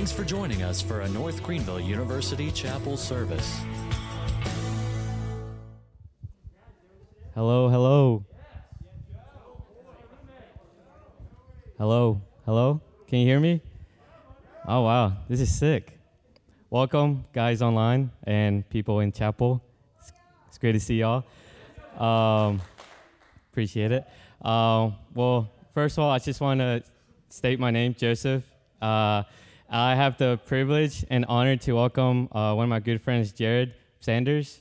Thanks for joining us for a North Greenville University Chapel service. Hello, hello. Hello, hello. Can you hear me? Oh, wow. This is sick. Welcome, guys online and people in chapel. It's, great to see y'all. Um, appreciate it. Um, well, first of all, I just want to state my name, Joseph. Uh, I have the privilege and honor to welcome uh, one of my good friends, Jared Sanders.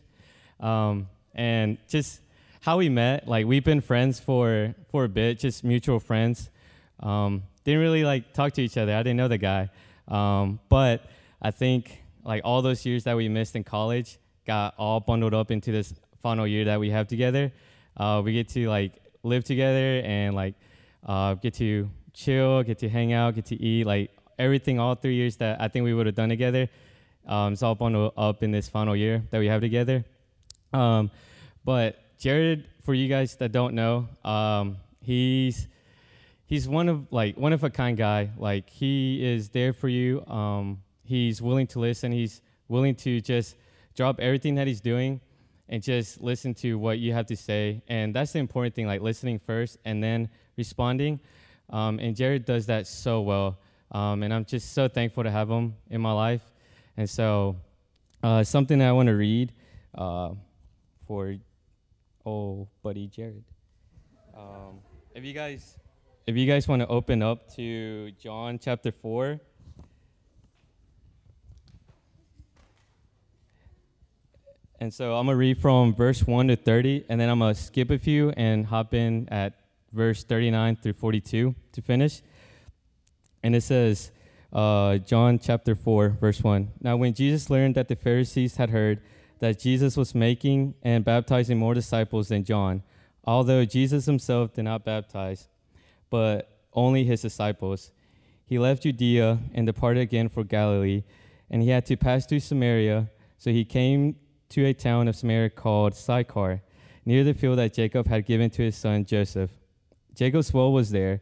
Um, and just how we met, like we've been friends for for a bit, just mutual friends. Um, didn't really like talk to each other. I didn't know the guy, um, but I think like all those years that we missed in college got all bundled up into this final year that we have together. Uh, we get to like live together and like uh, get to chill, get to hang out, get to eat, like everything. All three years that I think we would have done together, um, it's all up in this final year that we have together. Um, but Jared, for you guys that don't know, um, he's he's one of like one of a kind guy. Like he is there for you. Um, he's willing to listen. He's willing to just drop everything that he's doing and just listen to what you have to say. And that's the important thing, like listening first and then responding. Um, and Jared does that so well. Um, and I'm just so thankful to have him in my life. And so, uh, something that I want to read uh, for oh buddy Jared. Um, if you guys, if you guys want to open up to John chapter four. And so I'm gonna read from verse one to thirty, and then I'm gonna skip a few and hop in at verse thirty-nine through forty-two to finish. And it says, uh, John chapter four, verse one. Now, when Jesus learned that the Pharisees had heard that Jesus was making and baptizing more disciples than John, although Jesus himself did not baptize, but only his disciples. He left Judea and departed again for Galilee, and he had to pass through Samaria. So he came to a town of Samaria called Sychar, near the field that Jacob had given to his son Joseph. Jacob's well was there,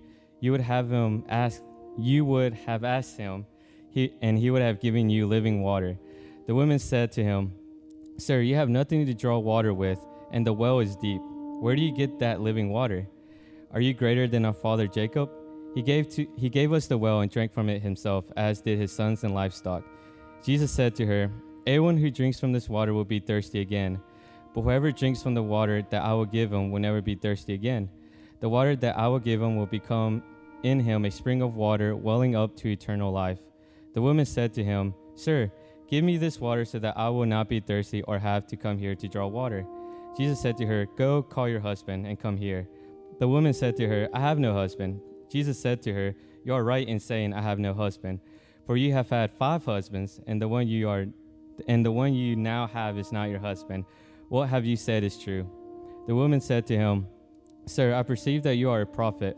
you would have him ask you would have asked him, he, and he would have given you living water. The woman said to him, Sir, you have nothing to draw water with, and the well is deep. Where do you get that living water? Are you greater than our father Jacob? He gave, to, he gave us the well and drank from it himself, as did his sons and livestock. Jesus said to her, Everyone who drinks from this water will be thirsty again. But whoever drinks from the water that I will give him will never be thirsty again. The water that I will give him will become in him a spring of water welling up to eternal life. The woman said to him, Sir, give me this water so that I will not be thirsty or have to come here to draw water. Jesus said to her, Go call your husband and come here. The woman said to her, I have no husband. Jesus said to her, You are right in saying, I have no husband. For you have had five husbands, and the one you are and the one you now have is not your husband. What have you said is true. The woman said to him, Sir, I perceive that you are a prophet.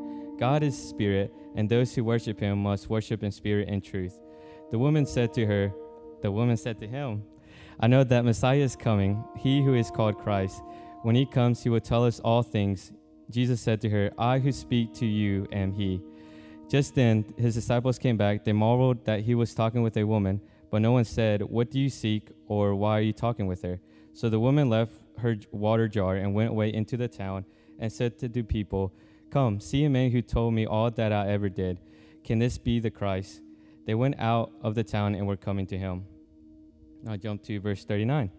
God is spirit, and those who worship him must worship in spirit and truth. The woman said to her, the woman said to him, I know that Messiah is coming, he who is called Christ. When he comes, he will tell us all things. Jesus said to her, I who speak to you am he. Just then, his disciples came back. They marveled that he was talking with a woman. But no one said, What do you seek, or why are you talking with her? So the woman left her water jar and went away into the town and said to the people, Come, see a man who told me all that I ever did. Can this be the Christ? They went out of the town and were coming to him. Now jump to verse 39.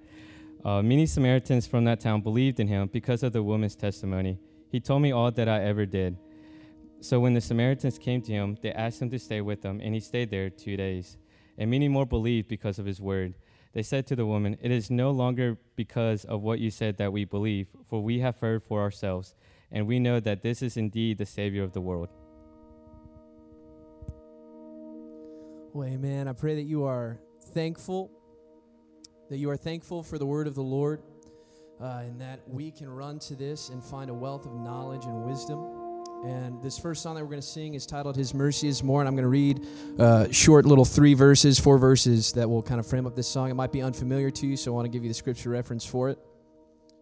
Uh, many Samaritans from that town believed in him because of the woman's testimony. He told me all that I ever did. So when the Samaritans came to him, they asked him to stay with them, and he stayed there two days. And many more believed because of his word. They said to the woman, It is no longer because of what you said that we believe, for we have heard for ourselves, and we know that this is indeed the Savior of the world. Well, amen. I pray that you are thankful, that you are thankful for the word of the Lord, uh, and that we can run to this and find a wealth of knowledge and wisdom. And this first song that we're going to sing is titled His Mercy is More. And I'm going to read uh, short little three verses, four verses that will kind of frame up this song. It might be unfamiliar to you, so I want to give you the scripture reference for it.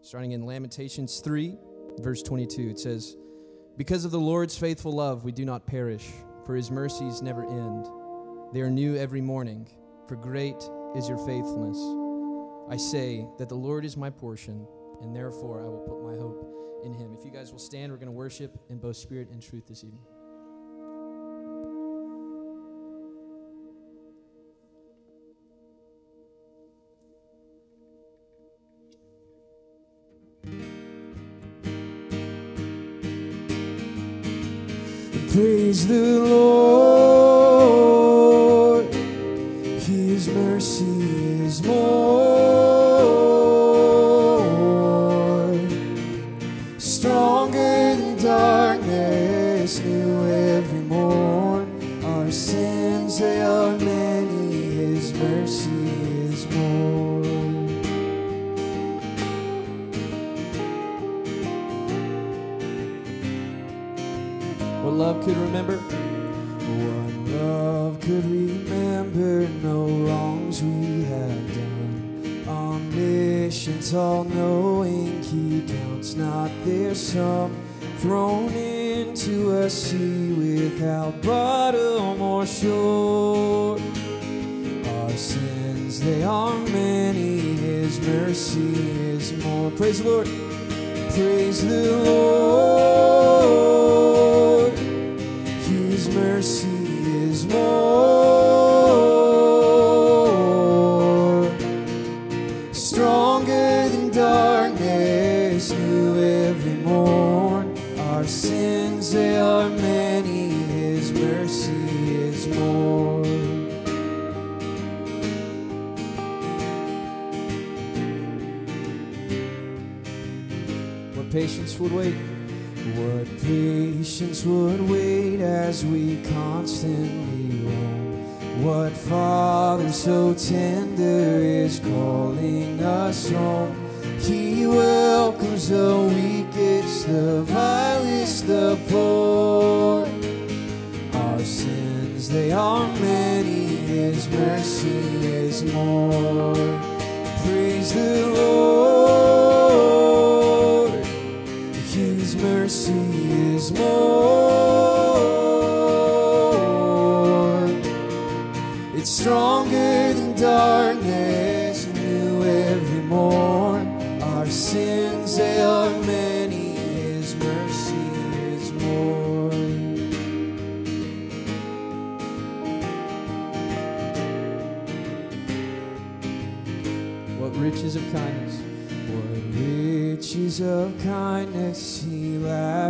Starting in Lamentations 3, verse 22, it says, Because of the Lord's faithful love, we do not perish, for his mercies never end. They are new every morning, for great is your faithfulness. I say that the Lord is my portion, and therefore I will put my hope in him. If you guys will stand, we're going to worship in both spirit and truth this evening. Praise the Lord, Omniscience, all knowing, He counts not their sum. Thrown into a sea without bottom or shore. Our sins, they are many, His mercy is more. Praise the Lord. Praise the Lord. What Father so tender is calling us home? He welcomes the weakest, the vilest, the poor. Our sins, they are many, His mercy is more. Praise the Lord, His mercy is more.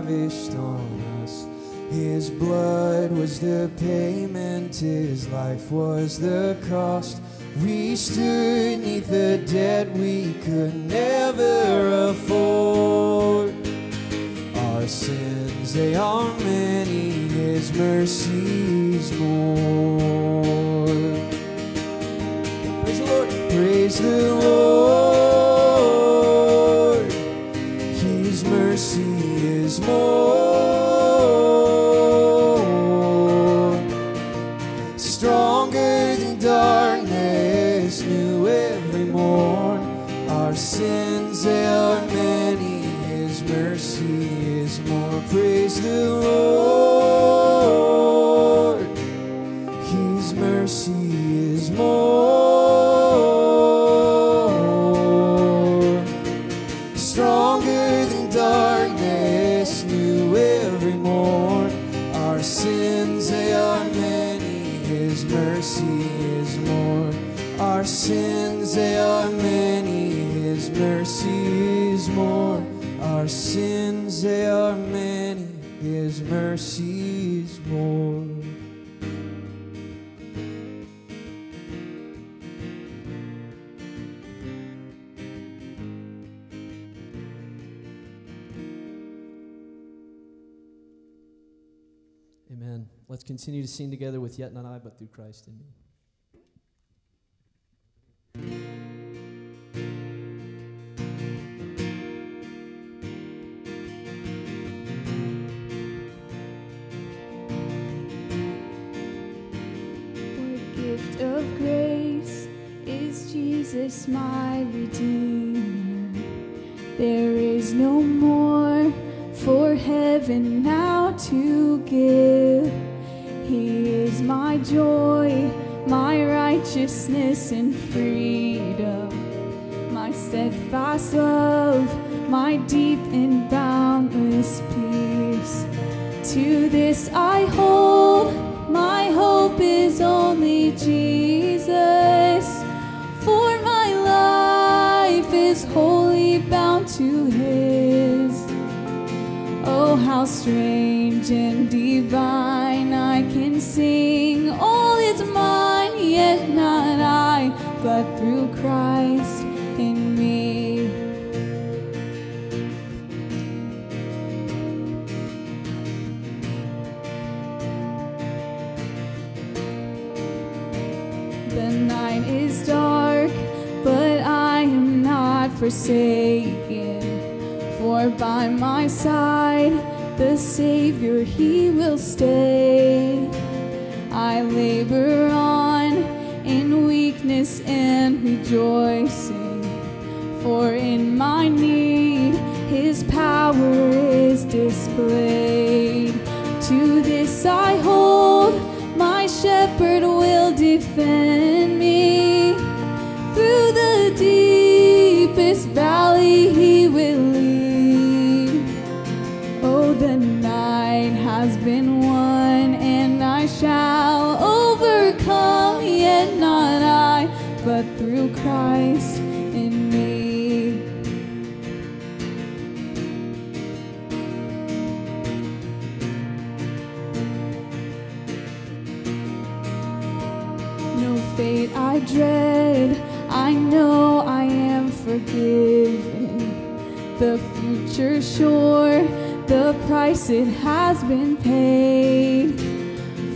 Lavished on us. His blood was the payment, his life was the cost. We stood neath the debt we could never afford. Our sins, they are many, his mercies more. Praise the Lord. Praise the Lord. more. Amen. Let's continue to sing together with Yet Not I, but Through Christ in Me. smile. sure the price it has been paid.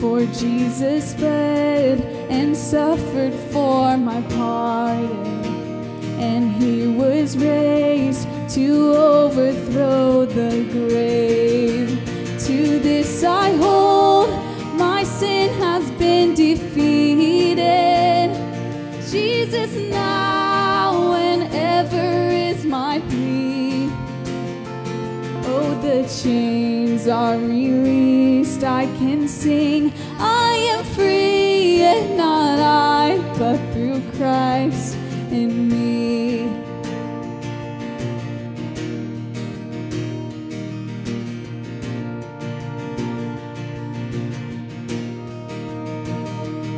For Jesus bled and suffered for my pardon, and he was raised to overthrow the grave. To this I hold, my sin has been defeated. Jesus now. chains are released, I can sing, I am free, and not I, but through Christ in me.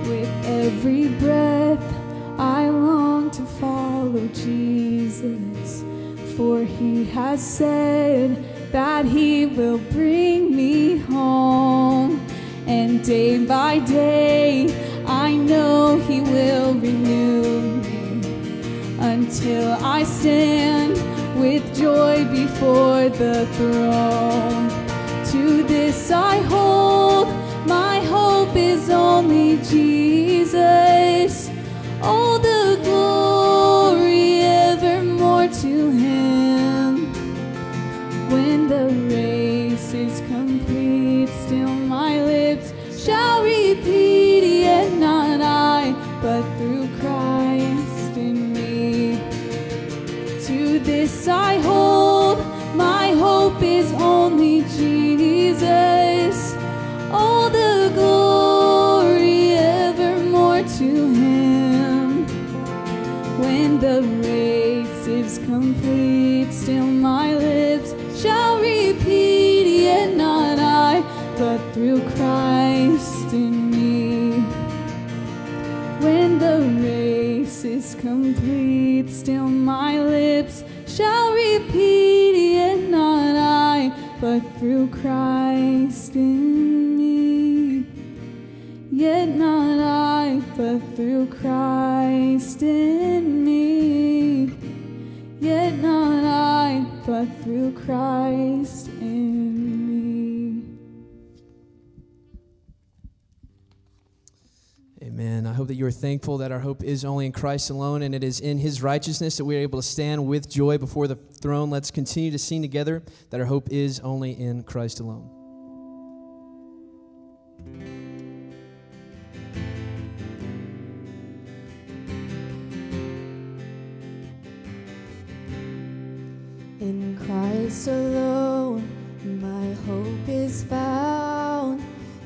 With every breath, I long to follow Jesus, for he has said, that He will bring me home. And day by day, I know He will renew me until I stand with joy before the throne. Thankful that our hope is only in Christ alone and it is in his righteousness that we are able to stand with joy before the throne. Let's continue to sing together that our hope is only in Christ alone. In Christ alone, my hope is found.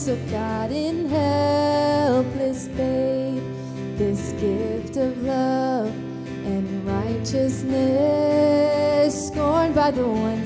fullness of God in helpless babe, this gift of love and righteousness, scorned by the ones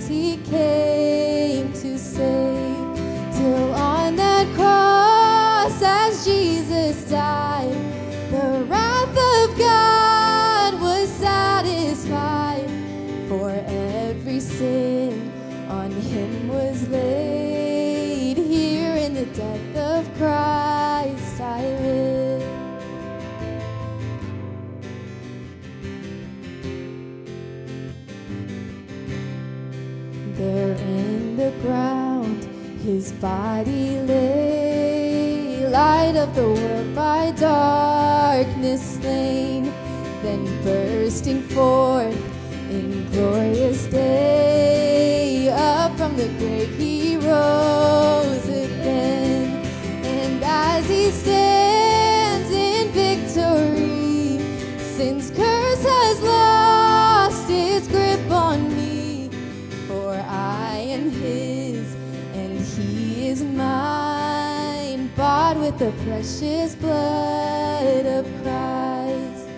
the world precious blood of Christ.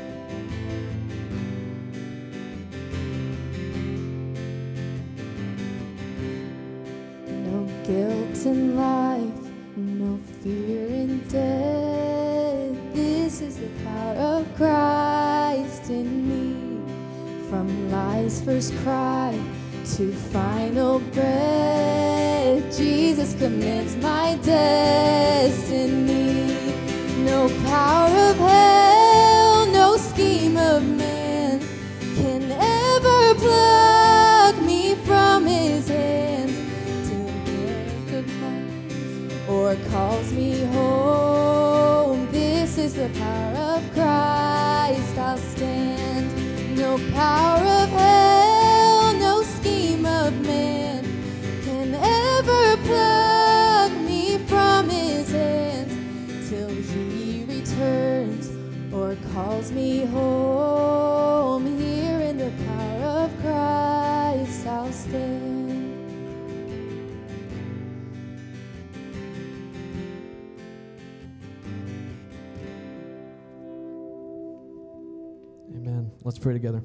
No guilt in life, no fear in death. This is the power of Christ in me. From life's first cry to final breath, Jesus commits my destiny. No power of hell, me home. Here in the power of Christ, I'll stand. Amen. Let's pray together.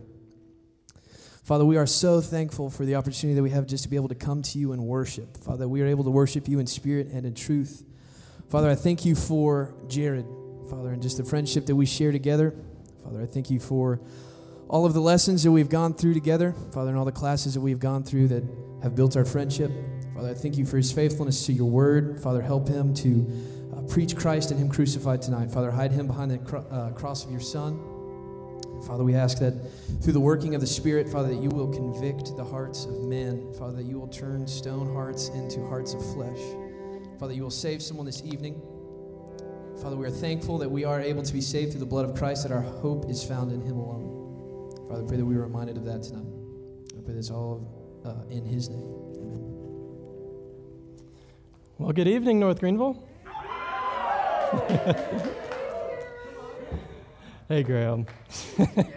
Father, we are so thankful for the opportunity that we have just to be able to come to you and worship. Father, we are able to worship you in spirit and in truth. Father, I thank you for Jared, Father, and just the friendship that we share together. Father, I thank you for all of the lessons that we've gone through together, Father, and all the classes that we've gone through that have built our friendship. Father, I thank you for his faithfulness to your word. Father, help him to uh, preach Christ and him crucified tonight. Father, hide him behind the cro- uh, cross of your Son. Father, we ask that through the working of the Spirit, Father, that you will convict the hearts of men. Father, that you will turn stone hearts into hearts of flesh. Father, you will save someone this evening. Father, we are thankful that we are able to be saved through the blood of Christ, that our hope is found in Him alone. Father, I pray that we are reminded of that tonight. I pray this all uh, in His name. Amen. Well, good evening, North Greenville. hey, Graham.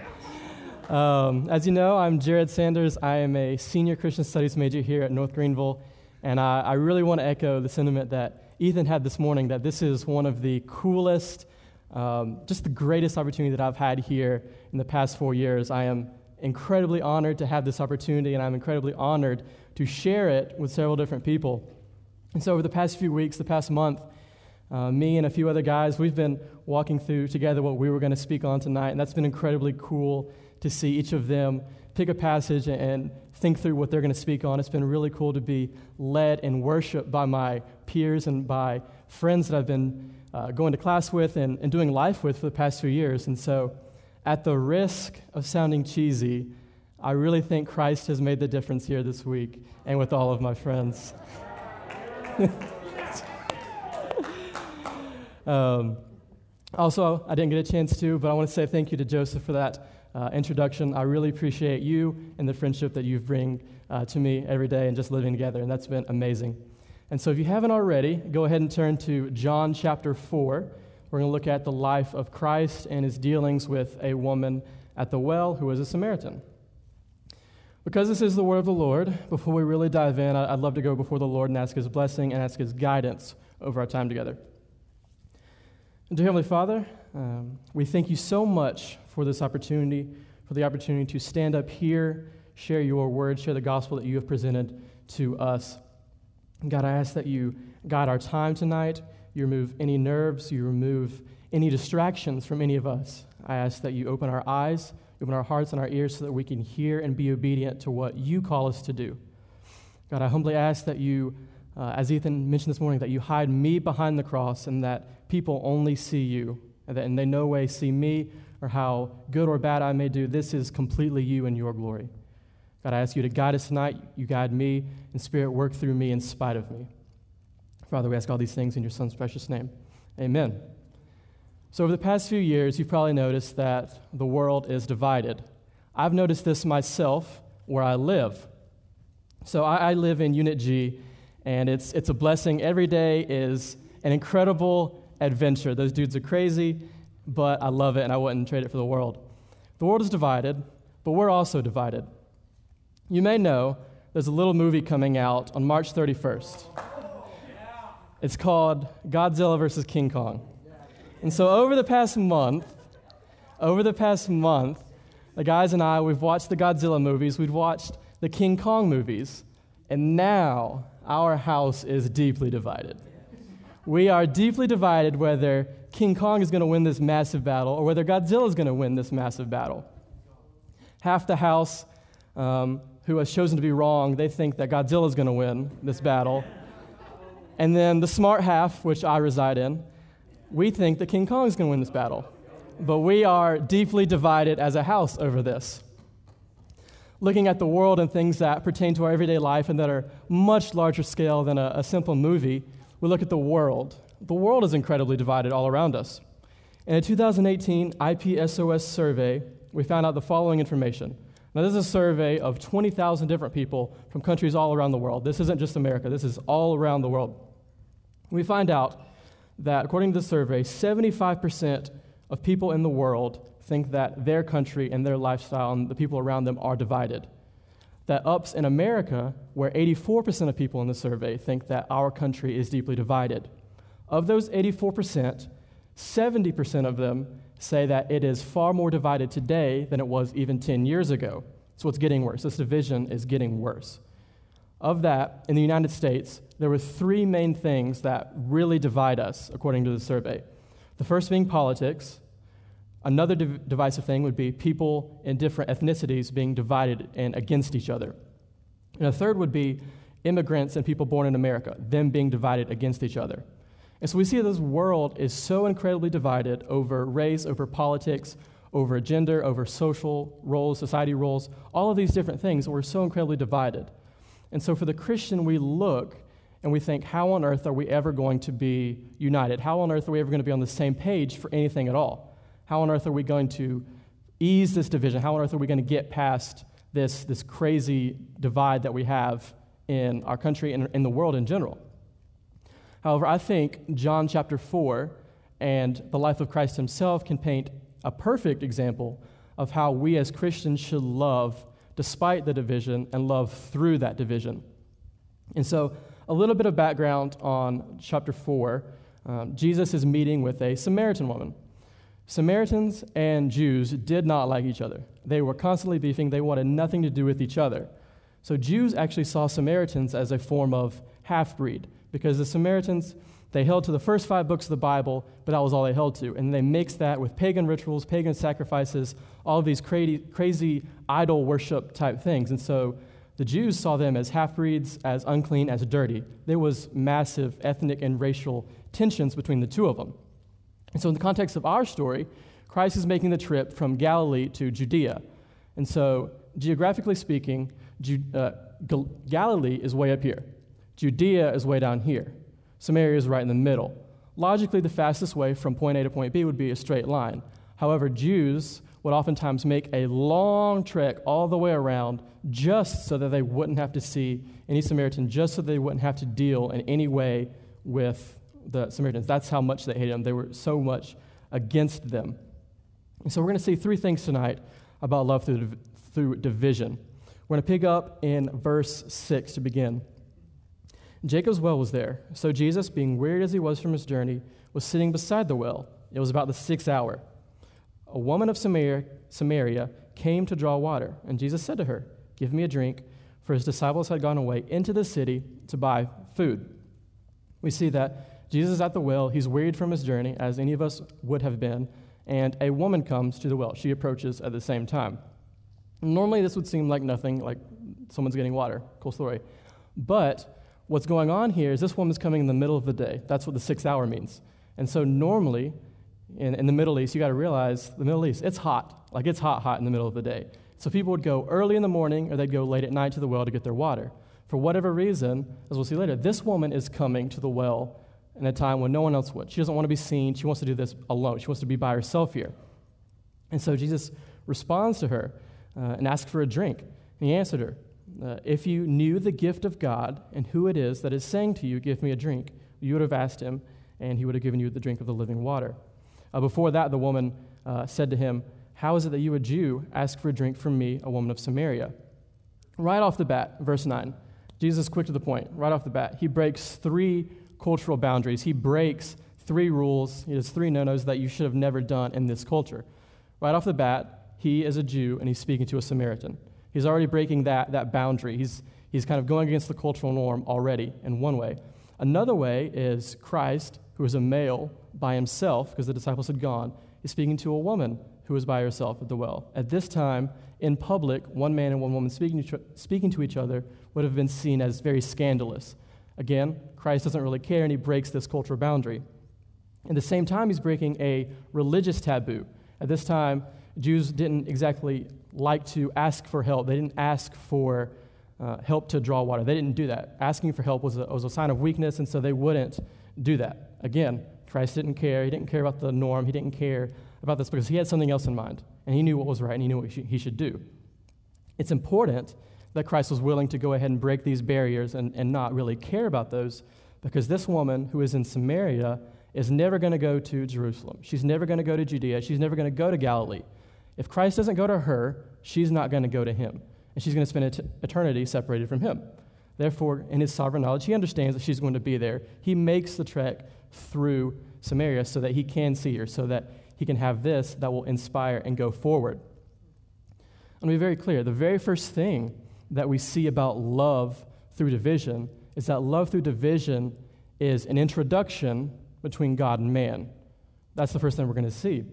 um, as you know, I'm Jared Sanders. I am a senior Christian studies major here at North Greenville, and I, I really want to echo the sentiment that Ethan had this morning that this is one of the coolest, um, just the greatest opportunity that I've had here in the past four years. I am incredibly honored to have this opportunity, and I'm incredibly honored to share it with several different people. And so, over the past few weeks, the past month, uh, me and a few other guys, we've been walking through together what we were going to speak on tonight, and that's been incredibly cool to see each of them pick a passage and think through what they're going to speak on. It's been really cool to be led in worship by my peers and by friends that I've been uh, going to class with and, and doing life with for the past few years. And so, at the risk of sounding cheesy, I really think Christ has made the difference here this week and with all of my friends. um, also, I didn't get a chance to, but I want to say thank you to Joseph for that uh, introduction. I really appreciate you and the friendship that you bring uh, to me every day and just living together, and that's been amazing. And so, if you haven't already, go ahead and turn to John chapter 4. We're going to look at the life of Christ and his dealings with a woman at the well who was a Samaritan. Because this is the word of the Lord, before we really dive in, I'd love to go before the Lord and ask his blessing and ask his guidance over our time together. Dear Heavenly Father, um, we thank you so much for this opportunity, for the opportunity to stand up here, share your word, share the gospel that you have presented to us. God, I ask that you guide our time tonight, you remove any nerves, you remove any distractions from any of us. I ask that you open our eyes, open our hearts and our ears so that we can hear and be obedient to what you call us to do. God, I humbly ask that you, uh, as Ethan mentioned this morning, that you hide me behind the cross and that people only see you, and that in they no way see me or how good or bad I may do. This is completely you and your glory. God, I ask you to guide us tonight. You guide me, and Spirit, work through me in spite of me. Father, we ask all these things in your Son's precious name. Amen. So, over the past few years, you've probably noticed that the world is divided. I've noticed this myself where I live. So, I, I live in Unit G, and it's, it's a blessing. Every day is an incredible adventure. Those dudes are crazy, but I love it, and I wouldn't trade it for the world. The world is divided, but we're also divided. You may know there's a little movie coming out on March 31st. It's called Godzilla vs. King Kong. And so over the past month, over the past month, the guys and I, we've watched the Godzilla movies, we've watched the King Kong movies, and now our house is deeply divided. We are deeply divided whether King Kong is going to win this massive battle or whether Godzilla is going to win this massive battle. Half the house um, who has chosen to be wrong, they think that Godzilla is going to win this battle. And then the smart half, which I reside in, we think that King Kong is going to win this battle. But we are deeply divided as a house over this. Looking at the world and things that pertain to our everyday life and that are much larger scale than a, a simple movie, we look at the world. The world is incredibly divided all around us. In a 2018 IPSOS survey, we found out the following information. Now, this is a survey of 20,000 different people from countries all around the world. This isn't just America, this is all around the world. We find out that, according to the survey, 75% of people in the world think that their country and their lifestyle and the people around them are divided. That ups in America, where 84% of people in the survey think that our country is deeply divided. Of those 84%, 70% of them say that it is far more divided today than it was even 10 years ago. So it's getting worse. This division is getting worse. Of that, in the United States, there were three main things that really divide us, according to the survey. The first being politics. Another div- divisive thing would be people in different ethnicities being divided and against each other. And a third would be immigrants and people born in America, them being divided against each other. And so we see this world is so incredibly divided over race, over politics, over gender, over social roles, society roles, all of these different things. We're so incredibly divided. And so for the Christian, we look and we think, how on earth are we ever going to be united? How on earth are we ever going to be on the same page for anything at all? How on earth are we going to ease this division? How on earth are we going to get past this, this crazy divide that we have in our country and in the world in general? However, I think John chapter 4 and the life of Christ himself can paint a perfect example of how we as Christians should love despite the division and love through that division. And so, a little bit of background on chapter 4. Um, Jesus is meeting with a Samaritan woman. Samaritans and Jews did not like each other. They were constantly beefing, they wanted nothing to do with each other. So, Jews actually saw Samaritans as a form of half breed because the Samaritans they held to the first five books of the Bible, but that was all they held to. And they mixed that with pagan rituals, pagan sacrifices, all of these crazy, crazy idol worship type things. And so the Jews saw them as half breeds, as unclean, as dirty. There was massive ethnic and racial tensions between the two of them. And so, in the context of our story, Christ is making the trip from Galilee to Judea. And so, geographically speaking, Ju- uh, Galilee is way up here, Judea is way down here. Samaria is right in the middle. Logically, the fastest way from point A to point B would be a straight line. However, Jews would oftentimes make a long trek all the way around just so that they wouldn't have to see any Samaritan, just so they wouldn't have to deal in any way with the Samaritans. That's how much they hated them. They were so much against them. And so we're going to see three things tonight about love through, through division. We're going to pick up in verse 6 to begin. Jacob's well was there. So Jesus, being wearied as he was from his journey, was sitting beside the well. It was about the sixth hour. A woman of Samaria, Samaria came to draw water, and Jesus said to her, Give me a drink, for his disciples had gone away into the city to buy food. We see that Jesus is at the well. He's wearied from his journey, as any of us would have been, and a woman comes to the well. She approaches at the same time. Normally, this would seem like nothing, like someone's getting water. Cool story. But What's going on here is this woman's coming in the middle of the day. That's what the sixth hour means. And so normally, in, in the Middle East, you got to realize the Middle East, it's hot. Like it's hot, hot in the middle of the day. So people would go early in the morning or they'd go late at night to the well to get their water. For whatever reason, as we'll see later, this woman is coming to the well in a time when no one else would. She doesn't want to be seen. She wants to do this alone. She wants to be by herself here. And so Jesus responds to her uh, and asks for a drink. And he answered her, uh, if you knew the gift of God and who it is that is saying to you, Give me a drink, you would have asked him, and he would have given you the drink of the living water. Uh, before that, the woman uh, said to him, How is it that you, a Jew, ask for a drink from me, a woman of Samaria? Right off the bat, verse 9, Jesus, quick to the point, right off the bat, he breaks three cultural boundaries. He breaks three rules. He does three no nos that you should have never done in this culture. Right off the bat, he is a Jew and he's speaking to a Samaritan. He's already breaking that, that boundary. He's, he's kind of going against the cultural norm already in one way. Another way is Christ, who is a male by himself, because the disciples had gone, is speaking to a woman who is by herself at the well. At this time, in public, one man and one woman speaking to, speaking to each other would have been seen as very scandalous. Again, Christ doesn't really care and he breaks this cultural boundary. At the same time, he's breaking a religious taboo. At this time, Jews didn't exactly like to ask for help. They didn't ask for uh, help to draw water. They didn't do that. Asking for help was a, was a sign of weakness, and so they wouldn't do that. Again, Christ didn't care. He didn't care about the norm. He didn't care about this because he had something else in mind, and he knew what was right, and he knew what he should do. It's important that Christ was willing to go ahead and break these barriers and, and not really care about those because this woman who is in Samaria is never going to go to Jerusalem. She's never going to go to Judea. She's never going to go to Galilee. If Christ doesn't go to her, she's not going to go to him. And she's going to spend eternity separated from him. Therefore, in his sovereign knowledge, he understands that she's going to be there. He makes the trek through Samaria so that he can see her, so that he can have this that will inspire and go forward. Going to be very clear. The very first thing that we see about love through division is that love through division is an introduction between God and man. That's the first thing we're going to see.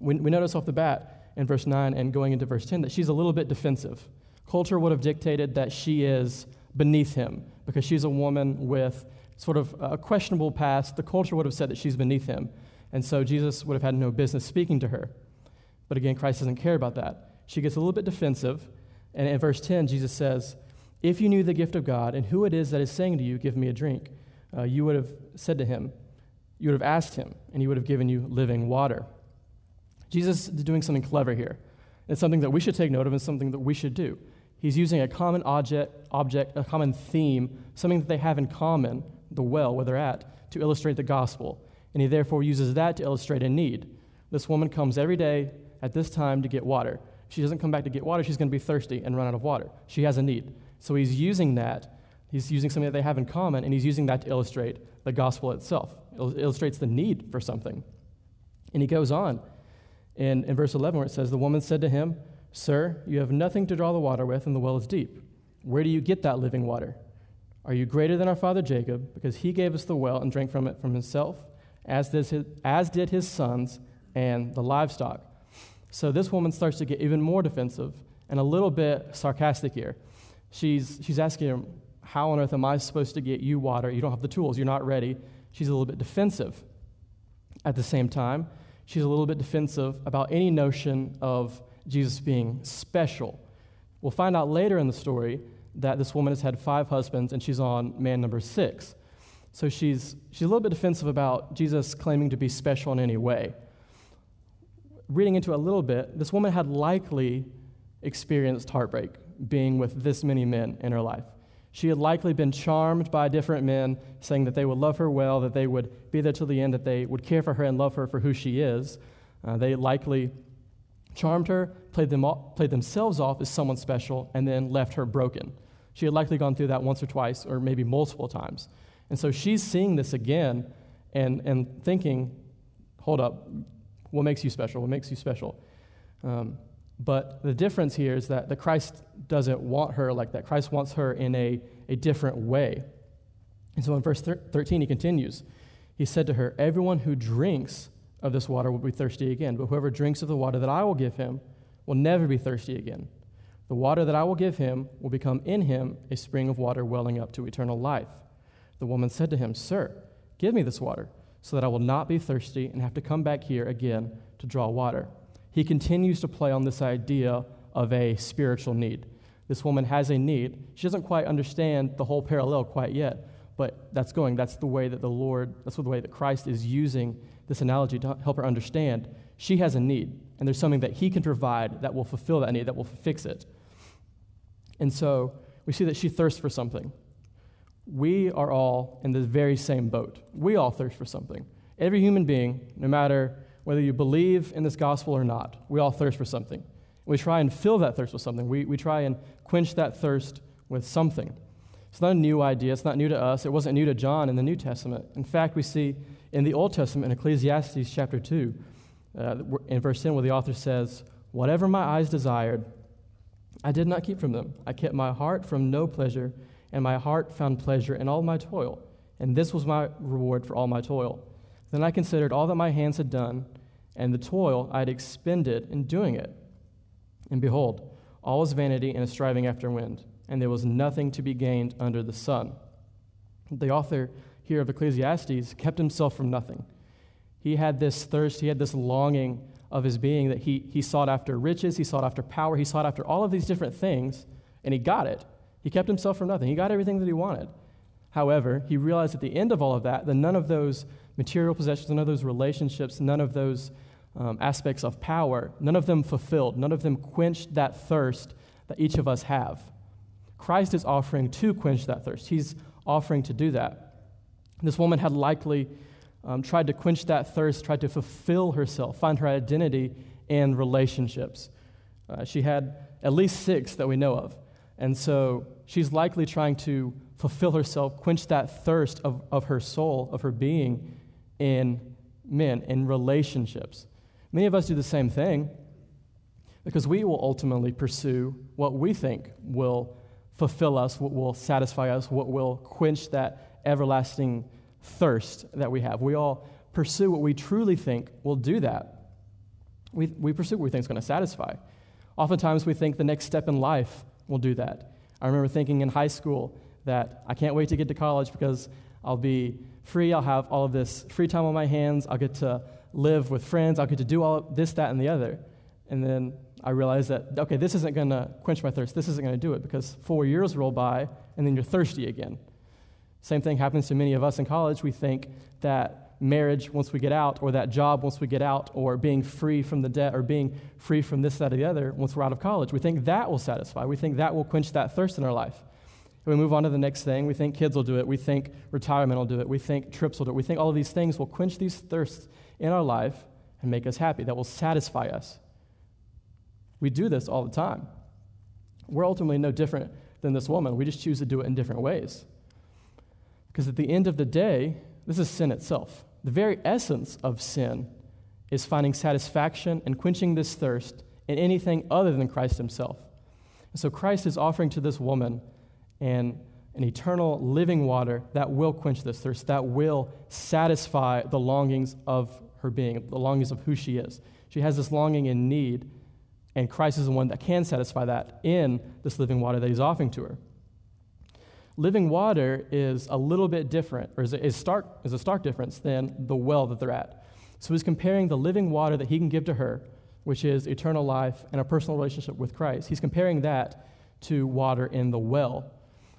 We, we notice off the bat in verse 9 and going into verse 10 that she's a little bit defensive. Culture would have dictated that she is beneath him because she's a woman with sort of a questionable past. The culture would have said that she's beneath him. And so Jesus would have had no business speaking to her. But again, Christ doesn't care about that. She gets a little bit defensive. And in verse 10, Jesus says, If you knew the gift of God and who it is that is saying to you, Give me a drink, uh, you would have said to him, You would have asked him, and he would have given you living water. Jesus is doing something clever here. It's something that we should take note of and something that we should do. He's using a common object, object, a common theme, something that they have in common, the well, where they're at, to illustrate the gospel. And he therefore uses that to illustrate a need. This woman comes every day at this time to get water. If she doesn't come back to get water, she's going to be thirsty and run out of water. She has a need. So he's using that. He's using something that they have in common, and he's using that to illustrate the gospel itself. It illustrates the need for something. And he goes on in, in verse 11 where it says, The woman said to him, Sir, you have nothing to draw the water with, and the well is deep. Where do you get that living water? Are you greater than our father Jacob? Because he gave us the well and drank from it from himself, as did his, as did his sons and the livestock. So this woman starts to get even more defensive and a little bit sarcastic here. She's, she's asking him, How on earth am I supposed to get you water? You don't have the tools, you're not ready. She's a little bit defensive. At the same time, she's a little bit defensive about any notion of Jesus being special. We'll find out later in the story that this woman has had five husbands and she's on man number six. So she's, she's a little bit defensive about Jesus claiming to be special in any way. Reading into it a little bit, this woman had likely experienced heartbreak being with this many men in her life. She had likely been charmed by different men saying that they would love her well, that they would be there till the end, that they would care for her and love her for who she is. Uh, they likely charmed her, played, them off, played themselves off as someone special, and then left her broken. She had likely gone through that once or twice, or maybe multiple times. And so she's seeing this again and, and thinking, hold up, what makes you special? What makes you special? Um, but the difference here is that the Christ doesn't want her like that. Christ wants her in a, a different way. And so in verse 13, he continues. He said to her, Everyone who drinks of this water will be thirsty again, but whoever drinks of the water that I will give him will never be thirsty again. The water that I will give him will become in him a spring of water welling up to eternal life. The woman said to him, Sir, give me this water, so that I will not be thirsty and have to come back here again to draw water. He continues to play on this idea of a spiritual need. This woman has a need. She doesn't quite understand the whole parallel quite yet, but that's going. That's the way that the Lord, that's the way that Christ is using this analogy to help her understand she has a need, and there's something that He can provide that will fulfill that need, that will fix it. And so we see that she thirsts for something. We are all in the very same boat. We all thirst for something. Every human being, no matter whether you believe in this gospel or not, we all thirst for something. We try and fill that thirst with something. We, we try and quench that thirst with something. It's not a new idea. It's not new to us. It wasn't new to John in the New Testament. In fact, we see in the Old Testament, in Ecclesiastes chapter 2, uh, in verse 10, where the author says, Whatever my eyes desired, I did not keep from them. I kept my heart from no pleasure, and my heart found pleasure in all my toil. And this was my reward for all my toil. Then I considered all that my hands had done, and the toil I had expended in doing it. And behold, all was vanity and a striving after wind, and there was nothing to be gained under the sun. The author here of Ecclesiastes kept himself from nothing. He had this thirst, he had this longing of his being that he, he sought after riches, he sought after power, he sought after all of these different things, and he got it. He kept himself from nothing. He got everything that he wanted. However, he realized at the end of all of that that none of those material possessions, none of those relationships, none of those um, aspects of power, none of them fulfilled, none of them quenched that thirst that each of us have. Christ is offering to quench that thirst. He's offering to do that. This woman had likely um, tried to quench that thirst, tried to fulfill herself, find her identity in relationships. Uh, she had at least six that we know of. And so she's likely trying to fulfill herself, quench that thirst of, of her soul, of her being in men, in relationships. Many of us do the same thing because we will ultimately pursue what we think will fulfill us, what will satisfy us, what will quench that everlasting thirst that we have. We all pursue what we truly think will do that. We, we pursue what we think is going to satisfy. Oftentimes, we think the next step in life will do that. I remember thinking in high school that I can't wait to get to college because I'll be free, I'll have all of this free time on my hands, I'll get to live with friends, I'll get to do all this, that, and the other. And then I realized that, okay, this isn't going to quench my thirst. This isn't going to do it because four years roll by and then you're thirsty again. Same thing happens to many of us in college. We think that marriage once we get out, or that job once we get out, or being free from the debt, or being free from this, that, or the other once we're out of college. We think that will satisfy. We think that will quench that thirst in our life. We move on to the next thing. We think kids will do it. We think retirement will do it. We think trips will do it. We think all of these things will quench these thirsts in our life and make us happy, that will satisfy us. We do this all the time. We're ultimately no different than this woman. We just choose to do it in different ways. Because at the end of the day, this is sin itself. The very essence of sin is finding satisfaction and quenching this thirst in anything other than Christ Himself. And so Christ is offering to this woman an, an eternal living water that will quench this thirst, that will satisfy the longings of her being, the longings of who she is. She has this longing and need, and Christ is the one that can satisfy that in this living water that He's offering to her living water is a little bit different, or is is stark, is a stark difference than the well that they're at. So he's comparing the living water that he can give to her, which is eternal life and a personal relationship with Christ. He's comparing that to water in the well.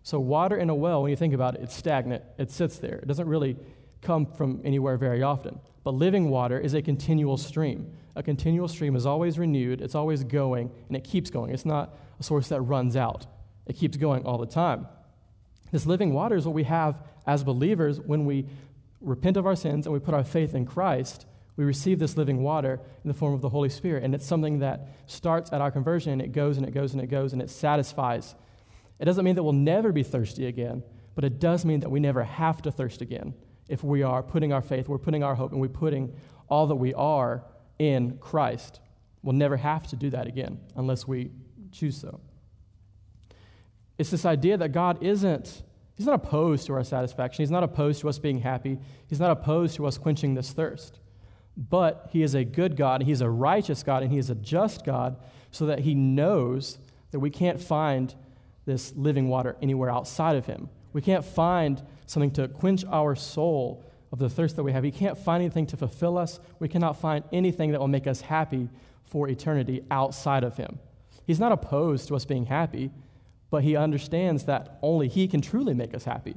So, water in a well, when you think about it, it's stagnant, it sits there, it doesn't really come from anywhere very often. But living water is a continual stream. A continual stream is always renewed, it's always going, and it keeps going. It's not a source that runs out, it keeps going all the time. This living water is what we have as believers when we repent of our sins and we put our faith in Christ. We receive this living water in the form of the Holy Spirit. And it's something that starts at our conversion and it goes and it goes and it goes and it satisfies. It doesn't mean that we'll never be thirsty again, but it does mean that we never have to thirst again if we are putting our faith, we're putting our hope, and we're putting all that we are in Christ. We'll never have to do that again unless we choose so. It's this idea that God isn't, He's not opposed to our satisfaction. He's not opposed to us being happy. He's not opposed to us quenching this thirst. But He is a good God, and He's a righteous God, and He is a just God, so that He knows that we can't find this living water anywhere outside of Him. We can't find something to quench our soul of the thirst that we have. He can't find anything to fulfill us. We cannot find anything that will make us happy for eternity outside of Him. He's not opposed to us being happy but he understands that only he can truly make us happy.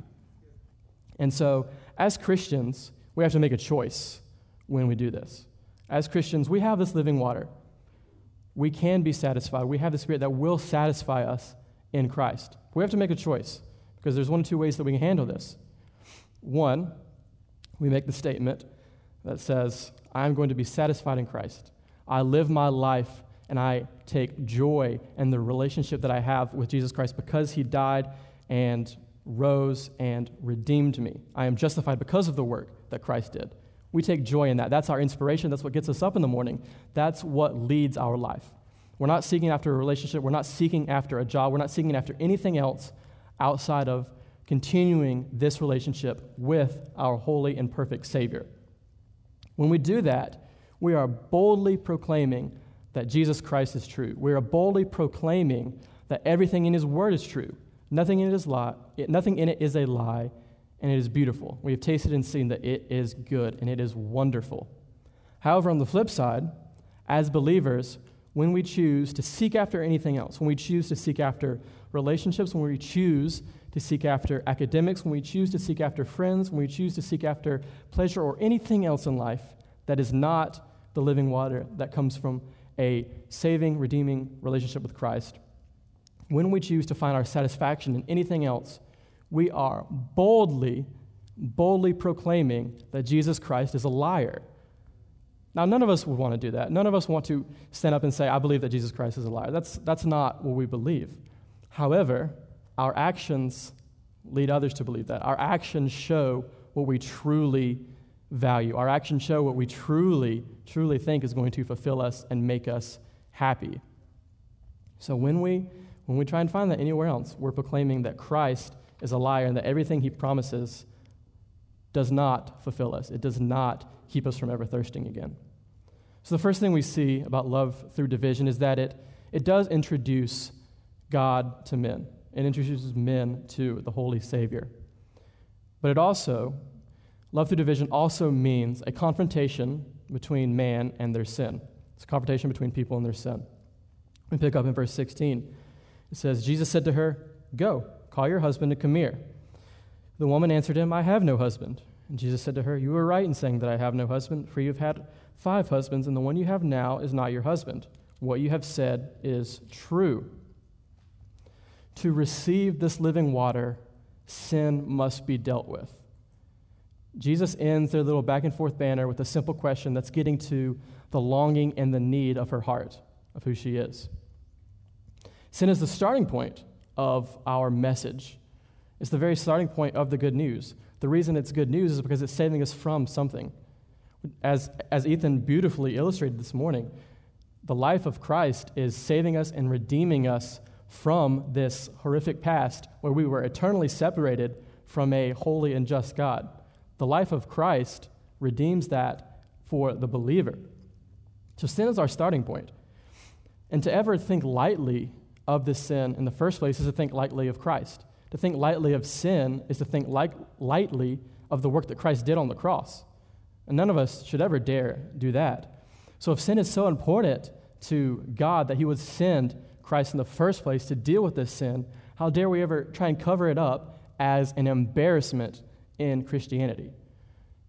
And so, as Christians, we have to make a choice when we do this. As Christians, we have this living water. We can be satisfied. We have the Spirit that will satisfy us in Christ. We have to make a choice because there's one or two ways that we can handle this. One, we make the statement that says, I'm going to be satisfied in Christ. I live my life and I take joy in the relationship that I have with Jesus Christ because he died and rose and redeemed me. I am justified because of the work that Christ did. We take joy in that. That's our inspiration. That's what gets us up in the morning. That's what leads our life. We're not seeking after a relationship. We're not seeking after a job. We're not seeking after anything else outside of continuing this relationship with our holy and perfect Savior. When we do that, we are boldly proclaiming that Jesus Christ is true. We are boldly proclaiming that everything in His Word is true. Nothing in it is lie, nothing in it is a lie, and it is beautiful. We have tasted and seen that it is good and it is wonderful. However, on the flip side, as believers, when we choose to seek after anything else, when we choose to seek after relationships, when we choose to seek after academics, when we choose to seek after friends, when we choose to seek after pleasure or anything else in life that is not the living water that comes from a saving, redeeming relationship with Christ, when we choose to find our satisfaction in anything else, we are boldly, boldly proclaiming that Jesus Christ is a liar. Now, none of us would want to do that. None of us want to stand up and say, I believe that Jesus Christ is a liar. That's, that's not what we believe. However, our actions lead others to believe that. Our actions show what we truly value. Our actions show what we truly, truly think is going to fulfill us and make us happy. So when we when we try and find that anywhere else, we're proclaiming that Christ is a liar and that everything he promises does not fulfill us. It does not keep us from ever thirsting again. So the first thing we see about love through division is that it, it does introduce God to men. It introduces men to the Holy Savior. But it also Love through division also means a confrontation between man and their sin. It's a confrontation between people and their sin. We pick up in verse 16. It says, Jesus said to her, Go, call your husband and come here. The woman answered him, I have no husband. And Jesus said to her, You are right in saying that I have no husband, for you have had five husbands, and the one you have now is not your husband. What you have said is true. To receive this living water, sin must be dealt with. Jesus ends their little back and forth banner with a simple question that's getting to the longing and the need of her heart, of who she is. Sin is the starting point of our message. It's the very starting point of the good news. The reason it's good news is because it's saving us from something. As, as Ethan beautifully illustrated this morning, the life of Christ is saving us and redeeming us from this horrific past where we were eternally separated from a holy and just God. The life of Christ redeems that for the believer. So sin is our starting point. And to ever think lightly of this sin in the first place is to think lightly of Christ. To think lightly of sin is to think like, lightly of the work that Christ did on the cross. And none of us should ever dare do that. So if sin is so important to God that he would send Christ in the first place to deal with this sin, how dare we ever try and cover it up as an embarrassment in Christianity?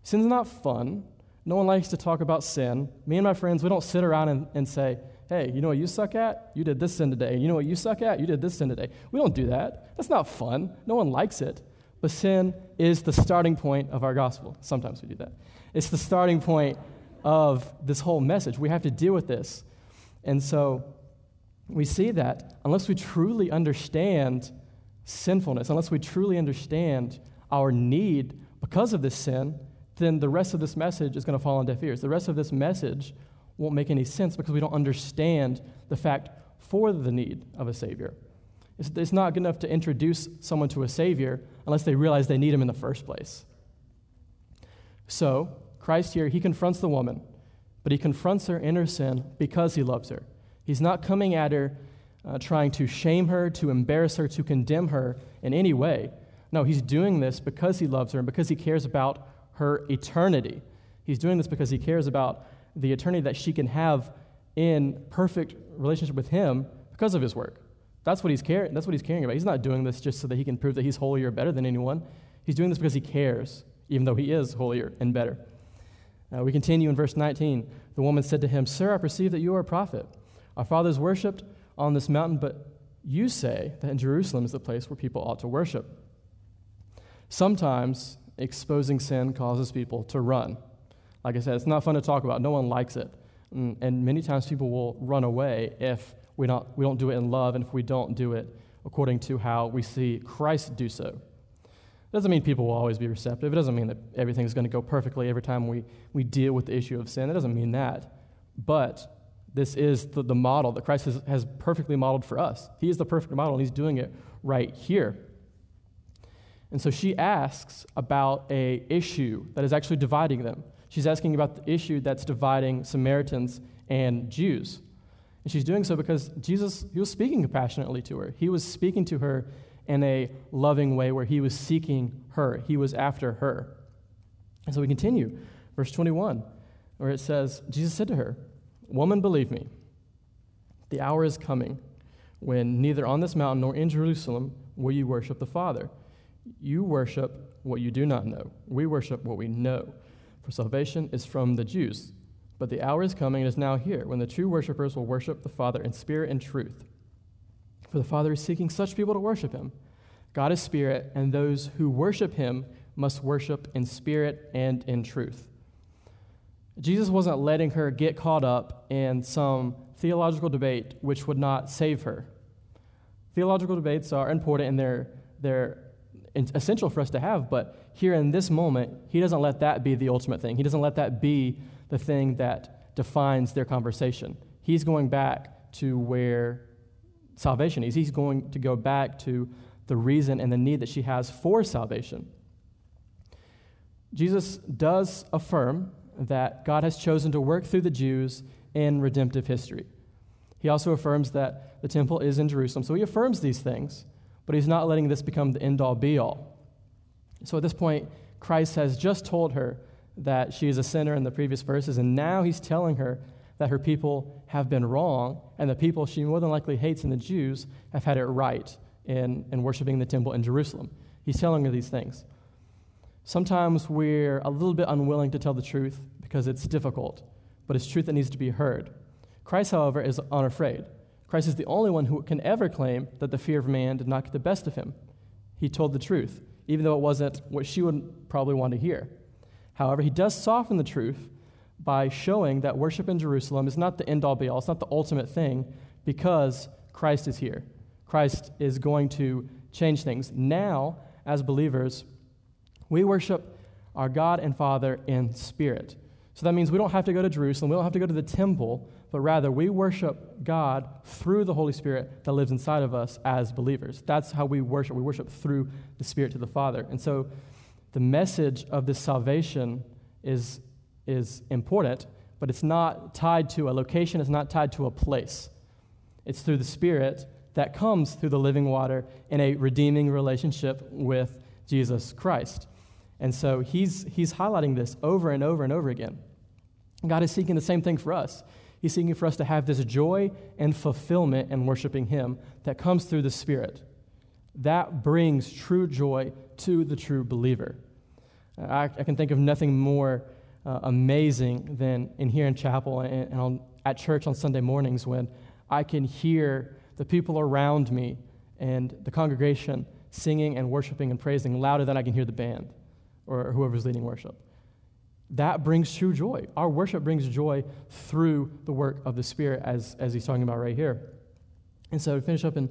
Sin's not fun. No one likes to talk about sin. Me and my friends, we don't sit around and, and say, hey, you know what you suck at? You did this sin today. You know what you suck at? You did this sin today. We don't do that. That's not fun. No one likes it. But sin is the starting point of our gospel. Sometimes we do that. It's the starting point of this whole message. We have to deal with this. And so we see that unless we truly understand sinfulness, unless we truly understand our need because of this sin, then the rest of this message is going to fall on deaf ears. The rest of this message won't make any sense because we don't understand the fact for the need of a Savior. It's, it's not good enough to introduce someone to a Savior unless they realize they need Him in the first place. So, Christ here, He confronts the woman, but He confronts her in her sin because He loves her. He's not coming at her uh, trying to shame her, to embarrass her, to condemn her in any way. No, He's doing this because He loves her and because He cares about her eternity. He's doing this because He cares about the eternity that she can have in perfect relationship with him because of his work. That's what he's caring. That's what he's caring about. He's not doing this just so that he can prove that he's holier or better than anyone. He's doing this because he cares, even though he is holier and better. Uh, we continue in verse 19. The woman said to him, Sir, I perceive that you are a prophet. Our fathers worshipped on this mountain, but you say that in Jerusalem is the place where people ought to worship. Sometimes exposing sin causes people to run. Like I said, it's not fun to talk about. No one likes it. Mm, and many times people will run away if we don't, we don't do it in love and if we don't do it according to how we see Christ do so. It doesn't mean people will always be receptive. It doesn't mean that everything's going to go perfectly every time we, we deal with the issue of sin. It doesn't mean that. But this is the, the model that Christ has, has perfectly modeled for us. He is the perfect model, and He's doing it right here. And so she asks about a issue that is actually dividing them. She's asking about the issue that's dividing Samaritans and Jews. And she's doing so because Jesus, he was speaking compassionately to her. He was speaking to her in a loving way where he was seeking her, he was after her. And so we continue. Verse 21, where it says, Jesus said to her, Woman, believe me, the hour is coming when neither on this mountain nor in Jerusalem will you worship the Father. You worship what you do not know. We worship what we know for salvation is from the Jews. But the hour is coming and is now here when the true worshippers will worship the Father in spirit and truth. For the Father is seeking such people to worship him. God is spirit, and those who worship him must worship in spirit and in truth. Jesus wasn't letting her get caught up in some theological debate which would not save her. Theological debates are important and they're, they're essential for us to have, but here in this moment, he doesn't let that be the ultimate thing. He doesn't let that be the thing that defines their conversation. He's going back to where salvation is. He's going to go back to the reason and the need that she has for salvation. Jesus does affirm that God has chosen to work through the Jews in redemptive history. He also affirms that the temple is in Jerusalem. So he affirms these things but he's not letting this become the end all be all. So at this point, Christ has just told her that she is a sinner in the previous verses, and now he's telling her that her people have been wrong, and the people she more than likely hates in the Jews have had it right in, in worshiping the temple in Jerusalem. He's telling her these things. Sometimes we're a little bit unwilling to tell the truth because it's difficult, but it's truth that needs to be heard. Christ, however, is unafraid. Christ is the only one who can ever claim that the fear of man did not get the best of him. He told the truth, even though it wasn't what she would probably want to hear. However, he does soften the truth by showing that worship in Jerusalem is not the end all be all, it's not the ultimate thing, because Christ is here. Christ is going to change things. Now, as believers, we worship our God and Father in spirit. So that means we don't have to go to Jerusalem, we don't have to go to the temple, but rather we worship God through the Holy Spirit that lives inside of us as believers. That's how we worship. We worship through the Spirit to the Father. And so the message of this salvation is, is important, but it's not tied to a location, it's not tied to a place. It's through the Spirit that comes through the living water in a redeeming relationship with Jesus Christ. And so he's, he's highlighting this over and over and over again. God is seeking the same thing for us. He's seeking for us to have this joy and fulfillment in worshiping Him that comes through the Spirit. That brings true joy to the true believer. I, I can think of nothing more uh, amazing than in here in chapel and, and on, at church on Sunday mornings when I can hear the people around me and the congregation singing and worshiping and praising louder than I can hear the band or whoever's leading worship. That brings true joy. Our worship brings joy through the work of the Spirit, as, as he's talking about right here. And so to finish up in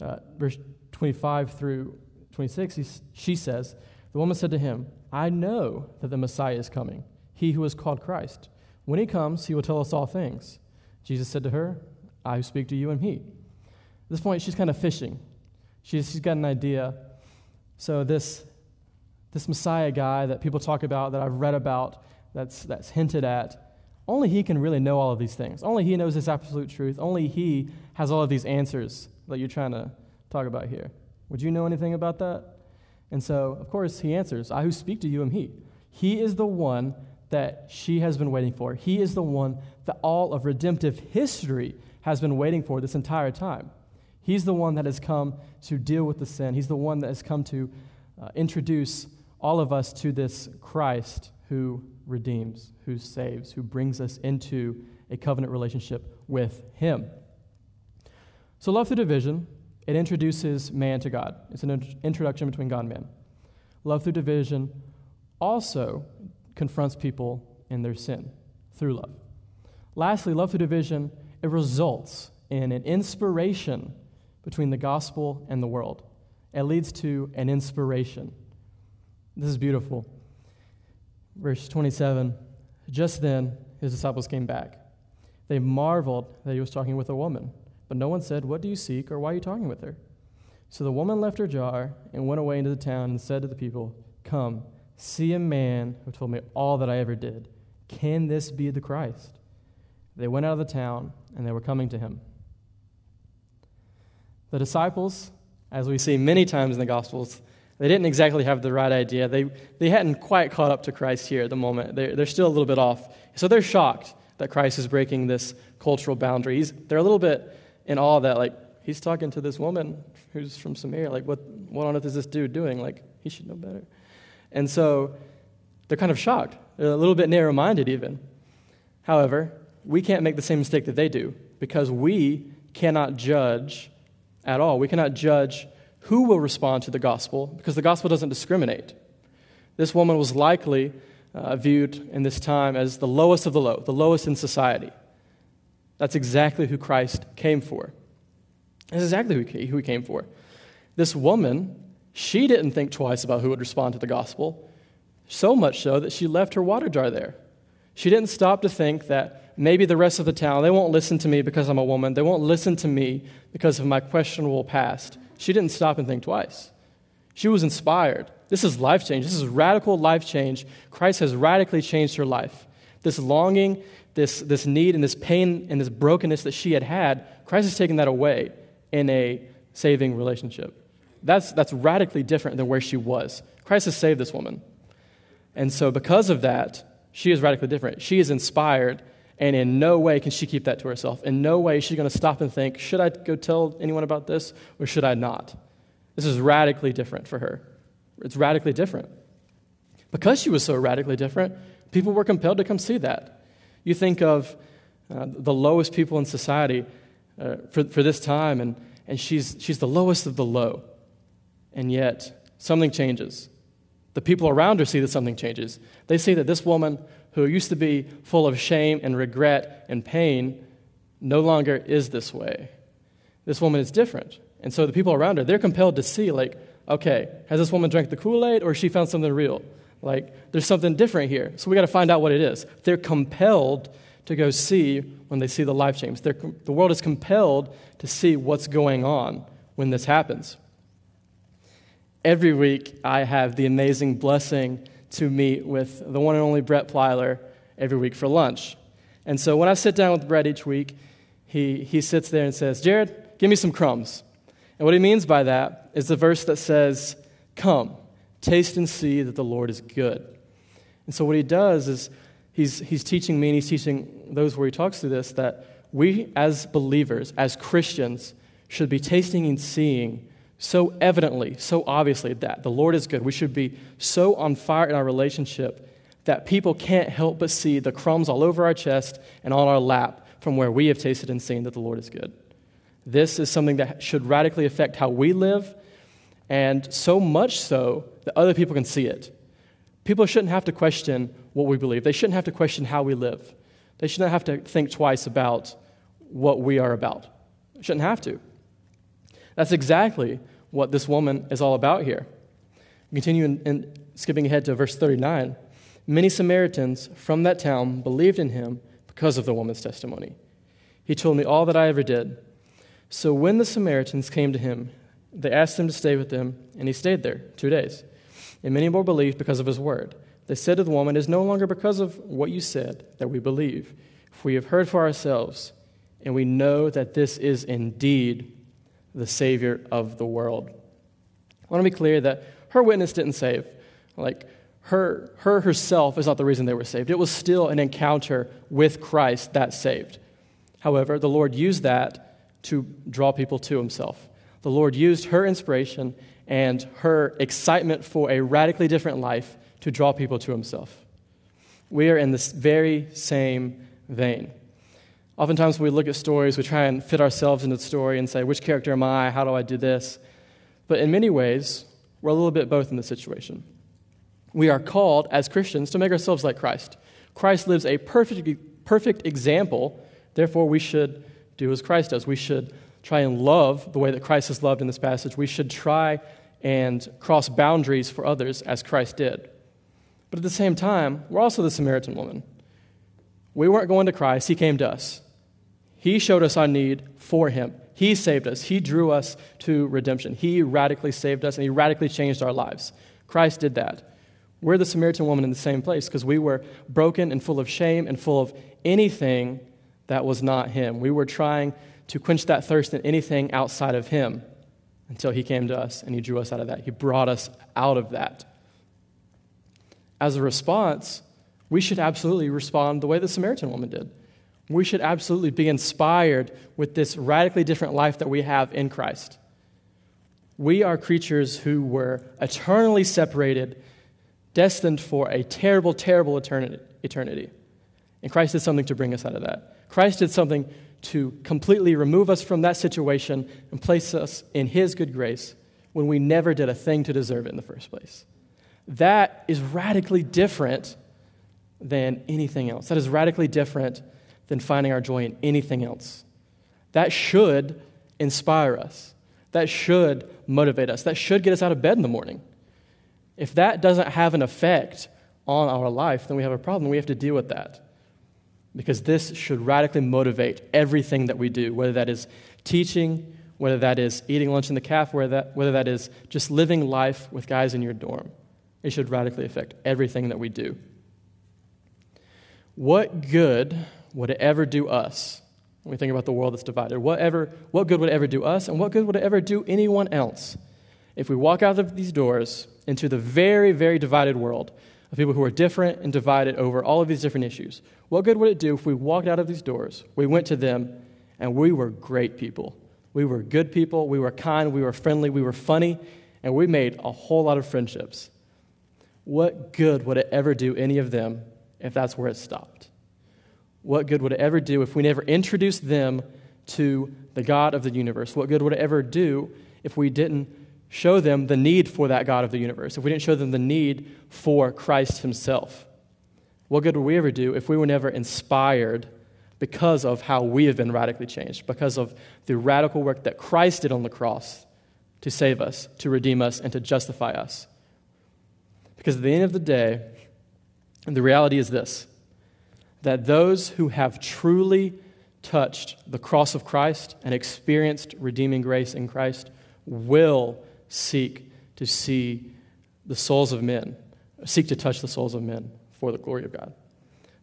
uh, verse 25 through 26, she says, The woman said to him, I know that the Messiah is coming, he who is called Christ. When he comes, he will tell us all things. Jesus said to her, I who speak to you am he. At this point, she's kind of fishing. She's, she's got an idea. So this this Messiah guy that people talk about, that I've read about, that's, that's hinted at, only he can really know all of these things. Only he knows this absolute truth. Only he has all of these answers that you're trying to talk about here. Would you know anything about that? And so, of course, he answers, I who speak to you am he. He is the one that she has been waiting for. He is the one that all of redemptive history has been waiting for this entire time. He's the one that has come to deal with the sin. He's the one that has come to uh, introduce all of us to this Christ who redeems, who saves, who brings us into a covenant relationship with Him. So, love through division, it introduces man to God. It's an introduction between God and man. Love through division also confronts people in their sin through love. Lastly, love through division, it results in an inspiration between the gospel and the world. It leads to an inspiration. This is beautiful. Verse 27 Just then, his disciples came back. They marveled that he was talking with a woman, but no one said, What do you seek, or why are you talking with her? So the woman left her jar and went away into the town and said to the people, Come, see a man who told me all that I ever did. Can this be the Christ? They went out of the town and they were coming to him. The disciples, as we see many times in the Gospels, they didn't exactly have the right idea. They, they hadn't quite caught up to Christ here at the moment. They're, they're still a little bit off. So they're shocked that Christ is breaking this cultural boundary. He's, they're a little bit in awe that, like, he's talking to this woman who's from Samaria. Like, what, what on earth is this dude doing? Like, he should know better. And so they're kind of shocked. They're a little bit narrow minded, even. However, we can't make the same mistake that they do because we cannot judge at all. We cannot judge who will respond to the gospel because the gospel doesn't discriminate. This woman was likely uh, viewed in this time as the lowest of the low, the lowest in society. That's exactly who Christ came for. That's exactly who he, who he came for. This woman, she didn't think twice about who would respond to the gospel, so much so that she left her water jar there. She didn't stop to think that maybe the rest of the town, they won't listen to me because I'm a woman. They won't listen to me because of my questionable past she didn't stop and think twice. She was inspired. This is life change. This is radical life change. Christ has radically changed her life. This longing, this, this need, and this pain and this brokenness that she had had, Christ has taken that away in a saving relationship. That's, that's radically different than where she was. Christ has saved this woman. And so, because of that, she is radically different. She is inspired, And in no way can she keep that to herself. In no way is she going to stop and think, should I go tell anyone about this or should I not? This is radically different for her. It's radically different. Because she was so radically different, people were compelled to come see that. You think of uh, the lowest people in society uh, for, for this time, and, and she's, she's the lowest of the low. And yet, something changes. The people around her see that something changes. They see that this woman, who used to be full of shame and regret and pain, no longer is this way. This woman is different. And so the people around her, they're compelled to see, like, okay, has this woman drank the Kool Aid or she found something real? Like, there's something different here. So we got to find out what it is. They're compelled to go see when they see the life change. They're, the world is compelled to see what's going on when this happens. Every week, I have the amazing blessing to meet with the one and only Brett Plyler every week for lunch. And so when I sit down with Brett each week, he, he sits there and says, Jared, give me some crumbs. And what he means by that is the verse that says, Come, taste and see that the Lord is good. And so what he does is he's, he's teaching me and he's teaching those where he talks through this that we as believers, as Christians, should be tasting and seeing so evidently, so obviously that the Lord is good. We should be so on fire in our relationship that people can't help but see the crumbs all over our chest and on our lap from where we have tasted and seen that the Lord is good. This is something that should radically affect how we live, and so much so that other people can see it. People shouldn't have to question what we believe, they shouldn't have to question how we live. They shouldn't have to think twice about what we are about. Shouldn't have to. That's exactly what this woman is all about here. Continue in, in, skipping ahead to verse 39. Many Samaritans from that town believed in him because of the woman's testimony. He told me all that I ever did. So when the Samaritans came to him, they asked him to stay with them, and he stayed there two days. And many more believed because of his word. They said to the woman, It is no longer because of what you said that we believe, for we have heard for ourselves, and we know that this is indeed the Savior of the world. I want to be clear that her witness didn't save. Like, her, her herself is not the reason they were saved. It was still an encounter with Christ that saved. However, the Lord used that to draw people to himself. The Lord used her inspiration and her excitement for a radically different life to draw people to himself. We are in this very same vein. Oftentimes, when we look at stories, we try and fit ourselves into the story and say, which character am I? How do I do this? But in many ways, we're a little bit both in this situation. We are called as Christians to make ourselves like Christ. Christ lives a perfect, perfect example, therefore, we should do as Christ does. We should try and love the way that Christ is loved in this passage. We should try and cross boundaries for others as Christ did. But at the same time, we're also the Samaritan woman. We weren't going to Christ, He came to us. He showed us our need for Him. He saved us. He drew us to redemption. He radically saved us and He radically changed our lives. Christ did that. We're the Samaritan woman in the same place because we were broken and full of shame and full of anything that was not Him. We were trying to quench that thirst in anything outside of Him until He came to us and He drew us out of that. He brought us out of that. As a response, we should absolutely respond the way the Samaritan woman did. We should absolutely be inspired with this radically different life that we have in Christ. We are creatures who were eternally separated, destined for a terrible, terrible eternity. And Christ did something to bring us out of that. Christ did something to completely remove us from that situation and place us in His good grace when we never did a thing to deserve it in the first place. That is radically different than anything else. That is radically different than finding our joy in anything else. That should inspire us. That should motivate us. That should get us out of bed in the morning. If that doesn't have an effect on our life, then we have a problem. We have to deal with that. Because this should radically motivate everything that we do, whether that is teaching, whether that is eating lunch in the cafe, whether that, whether that is just living life with guys in your dorm. It should radically affect everything that we do. What good would it ever do us? When we think about the world that's divided, whatever, what good would it ever do us, and what good would it ever do anyone else if we walk out of these doors into the very, very divided world of people who are different and divided over all of these different issues. What good would it do if we walked out of these doors, we went to them, and we were great people? We were good people, we were kind, we were friendly, we were funny, and we made a whole lot of friendships. What good would it ever do any of them if that's where it stopped? What good would it ever do if we never introduced them to the God of the universe? What good would it ever do if we didn't show them the need for that God of the universe, if we didn't show them the need for Christ Himself? What good would we ever do if we were never inspired because of how we have been radically changed, because of the radical work that Christ did on the cross to save us, to redeem us, and to justify us? Because at the end of the day, the reality is this that those who have truly touched the cross of Christ and experienced redeeming grace in Christ will seek to see the souls of men, seek to touch the souls of men for the glory of God.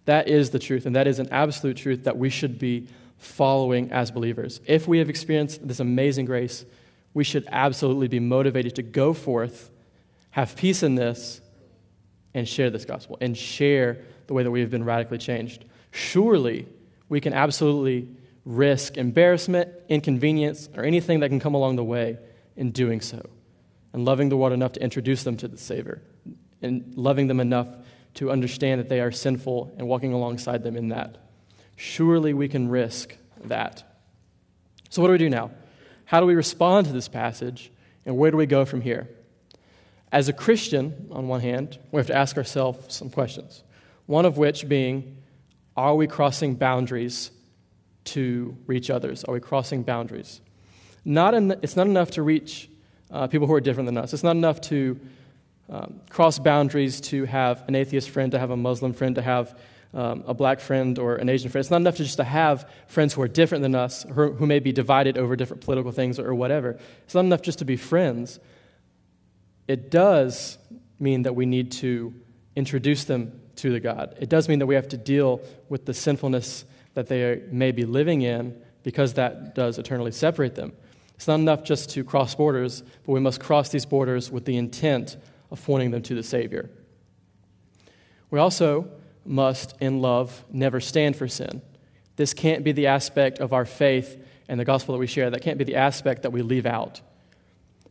That is the truth, and that is an absolute truth that we should be following as believers. If we have experienced this amazing grace, we should absolutely be motivated to go forth, have peace in this, and share this gospel, and share the way that we have been radically changed. Surely, we can absolutely risk embarrassment, inconvenience, or anything that can come along the way in doing so, and loving the world enough to introduce them to the Savior, and loving them enough to understand that they are sinful and walking alongside them in that. Surely we can risk that. So, what do we do now? How do we respond to this passage, and where do we go from here? As a Christian, on one hand, we have to ask ourselves some questions. One of which being, are we crossing boundaries to reach others? Are we crossing boundaries? Not the, it's not enough to reach uh, people who are different than us. It's not enough to um, cross boundaries to have an atheist friend, to have a Muslim friend, to have um, a black friend or an Asian friend. It's not enough to just to have friends who are different than us, who, who may be divided over different political things or whatever. It's not enough just to be friends. It does mean that we need to introduce them to the God. It does mean that we have to deal with the sinfulness that they may be living in because that does eternally separate them. It's not enough just to cross borders, but we must cross these borders with the intent of pointing them to the Savior. We also must, in love, never stand for sin. This can't be the aspect of our faith and the gospel that we share. That can't be the aspect that we leave out.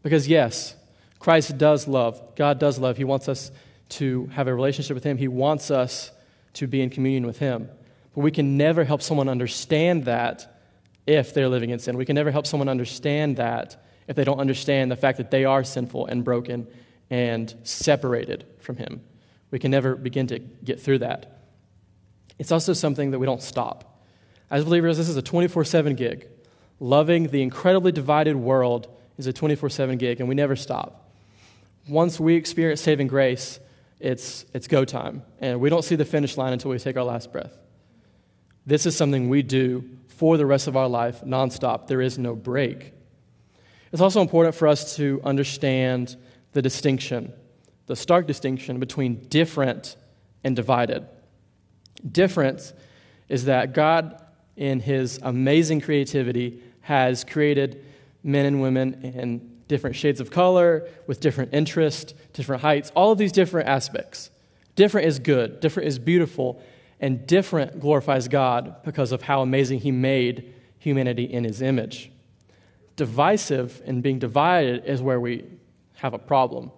Because, yes, Christ does love. God does love. He wants us to have a relationship with Him. He wants us to be in communion with Him. But we can never help someone understand that if they're living in sin. We can never help someone understand that if they don't understand the fact that they are sinful and broken and separated from Him. We can never begin to get through that. It's also something that we don't stop. As believers, this is a 24 7 gig. Loving the incredibly divided world is a 24 7 gig, and we never stop. Once we experience saving grace, it's, it's go time. And we don't see the finish line until we take our last breath. This is something we do for the rest of our life, nonstop. There is no break. It's also important for us to understand the distinction, the stark distinction between different and divided. Difference is that God, in His amazing creativity, has created men and women in different shades of color, with different interests, different heights, all of these different aspects. Different is good, different is beautiful, and different glorifies God because of how amazing He made humanity in His image. Divisive and being divided is where we have a problem.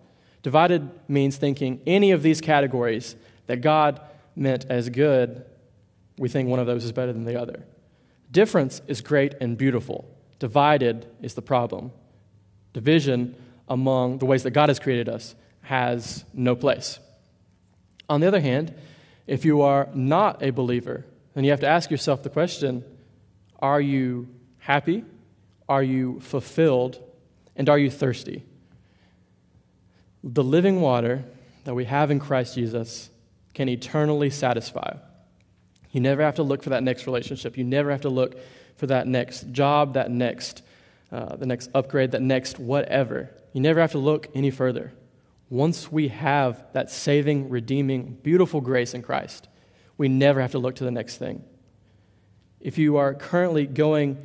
Divided means thinking any of these categories that God meant as good, we think one of those is better than the other. Difference is great and beautiful. Divided is the problem division among the ways that God has created us has no place. On the other hand, if you are not a believer, then you have to ask yourself the question are you happy? Are you fulfilled? And are you thirsty? The living water that we have in Christ Jesus can eternally satisfy. You never have to look for that next relationship. You never have to look for that next job, that next uh, the next upgrade, that next whatever. You never have to look any further. Once we have that saving, redeeming, beautiful grace in Christ, we never have to look to the next thing. If you are currently going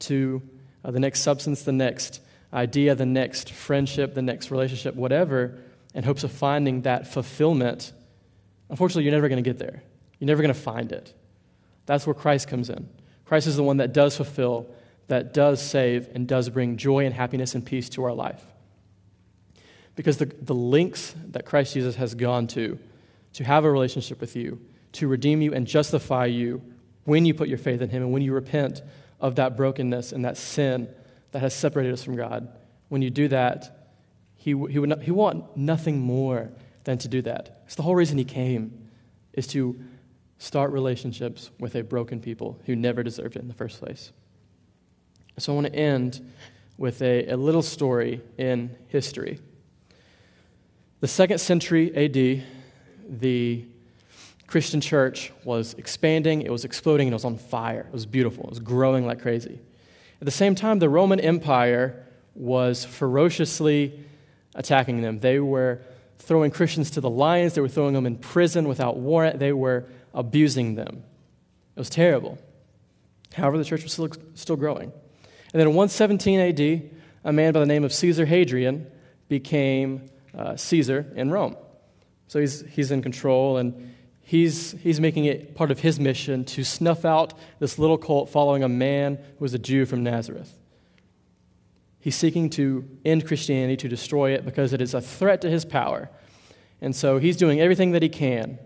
to uh, the next substance, the next idea, the next friendship, the next relationship, whatever, in hopes of finding that fulfillment unfortunately, you're never going to get there. You're never going to find it. That's where Christ comes in. Christ is the one that does fulfill, that does save, and does bring joy and happiness and peace to our life. Because the, the links that Christ Jesus has gone to to have a relationship with you, to redeem you and justify you when you put your faith in Him and when you repent of that brokenness and that sin that has separated us from God. When you do that, He, he would not, he want nothing more than to do that. It's the whole reason He came, is to start relationships with a broken people who never deserved it in the first place. So I want to end with a, a little story in history. The second century AD, the Christian church was expanding, it was exploding, it was on fire. It was beautiful, it was growing like crazy. At the same time, the Roman Empire was ferociously attacking them. They were throwing Christians to the lions, they were throwing them in prison without warrant, they were abusing them. It was terrible. However, the church was still, still growing. And then in 117 AD, a man by the name of Caesar Hadrian became uh, Caesar in Rome. So he's, he's in control, and he's, he's making it part of his mission to snuff out this little cult following a man who was a Jew from Nazareth. He's seeking to end Christianity, to destroy it, because it is a threat to his power. And so he's doing everything that he can.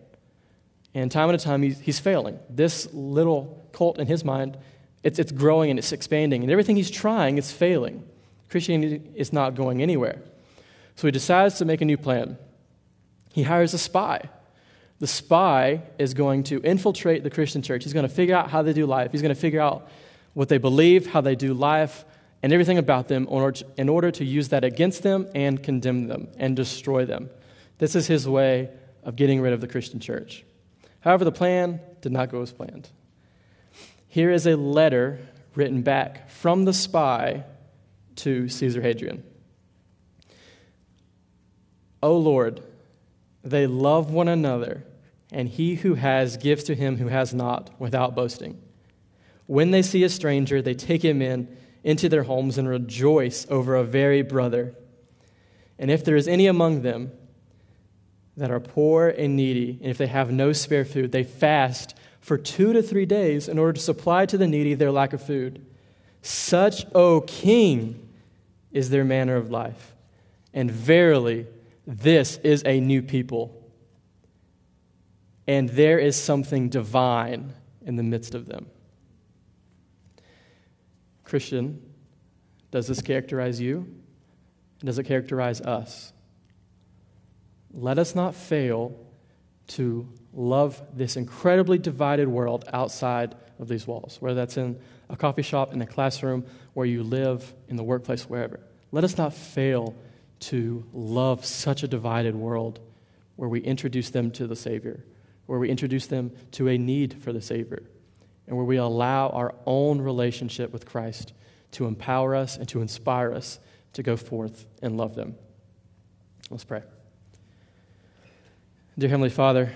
And time and time, he's, he's failing. This little cult in his mind, it's, it's growing and it's expanding. And everything he's trying is failing. Christianity is not going anywhere. So he decides to make a new plan he hires a spy. The spy is going to infiltrate the Christian church. He's going to figure out how they do life. He's going to figure out what they believe, how they do life, and everything about them in order, to, in order to use that against them and condemn them and destroy them. This is his way of getting rid of the Christian church. However, the plan did not go as planned. Here is a letter written back from the spy to Caesar Hadrian. O Lord, they love one another, and he who has gives to him who has not without boasting. When they see a stranger, they take him in into their homes and rejoice over a very brother. And if there is any among them that are poor and needy, and if they have no spare food, they fast for two to three days in order to supply to the needy their lack of food. Such, O King, is their manner of life. And verily, this is a new people. And there is something divine in the midst of them. Christian, does this characterize you? Does it characterize us? Let us not fail to love this incredibly divided world outside of these walls, whether that's in a coffee shop, in a classroom, where you live, in the workplace, wherever. Let us not fail to love such a divided world where we introduce them to the Savior, where we introduce them to a need for the Savior, and where we allow our own relationship with Christ to empower us and to inspire us to go forth and love them. Let's pray. Dear Heavenly Father,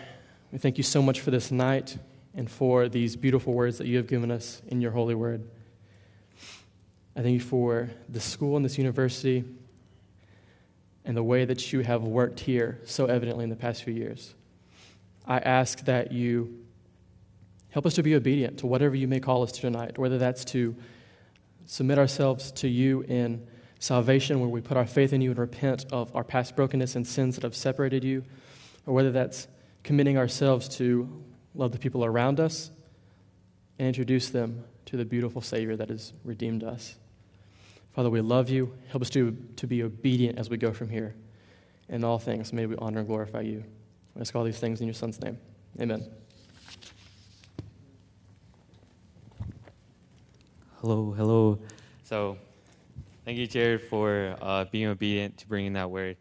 we thank you so much for this night and for these beautiful words that you have given us in your holy word. I thank you for the school and this university and the way that you have worked here so evidently in the past few years. I ask that you help us to be obedient to whatever you may call us to tonight, whether that's to submit ourselves to you in salvation, where we put our faith in you and repent of our past brokenness and sins that have separated you, or whether that's committing ourselves to love the people around us and introduce them to the beautiful Savior that has redeemed us. Father, we love you. Help us to, to be obedient as we go from here. In all things, may we honor and glorify you. I ask all these things in your Son's name. Amen. Hello, hello. So, thank you, Jared, for uh, being obedient to bringing that word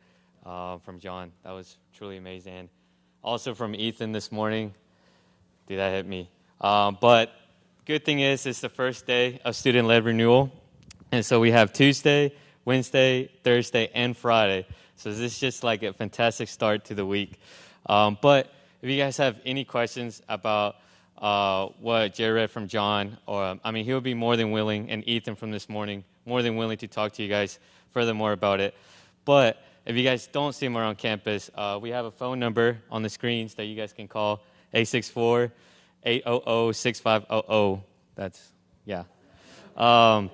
uh, from John. That was truly amazing. Also from Ethan this morning. Dude, that hit me. Um, but good thing is, it's the first day of student-led renewal. And so we have Tuesday, Wednesday, Thursday, and Friday. So this is just like a fantastic start to the week. Um, but if you guys have any questions about uh, what Jared read from John, or um, I mean, he'll be more than willing, and Ethan from this morning, more than willing to talk to you guys furthermore about it. But if you guys don't see them around campus, uh, we have a phone number on the screens that you guys can call 864 800 6500. That's, yeah. Um,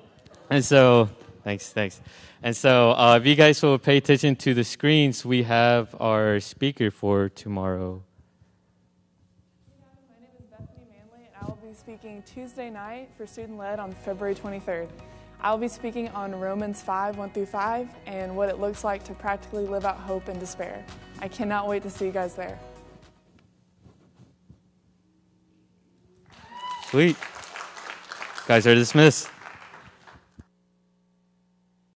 and so, thanks, thanks. And so, uh, if you guys will pay attention to the screens, we have our speaker for tomorrow. My name is Bethany Manley, and I will be speaking Tuesday night for Student Led on February 23rd. I will be speaking on Romans 5 1 through 5 and what it looks like to practically live out hope and despair. I cannot wait to see you guys there. Sweet. Guys are dismissed.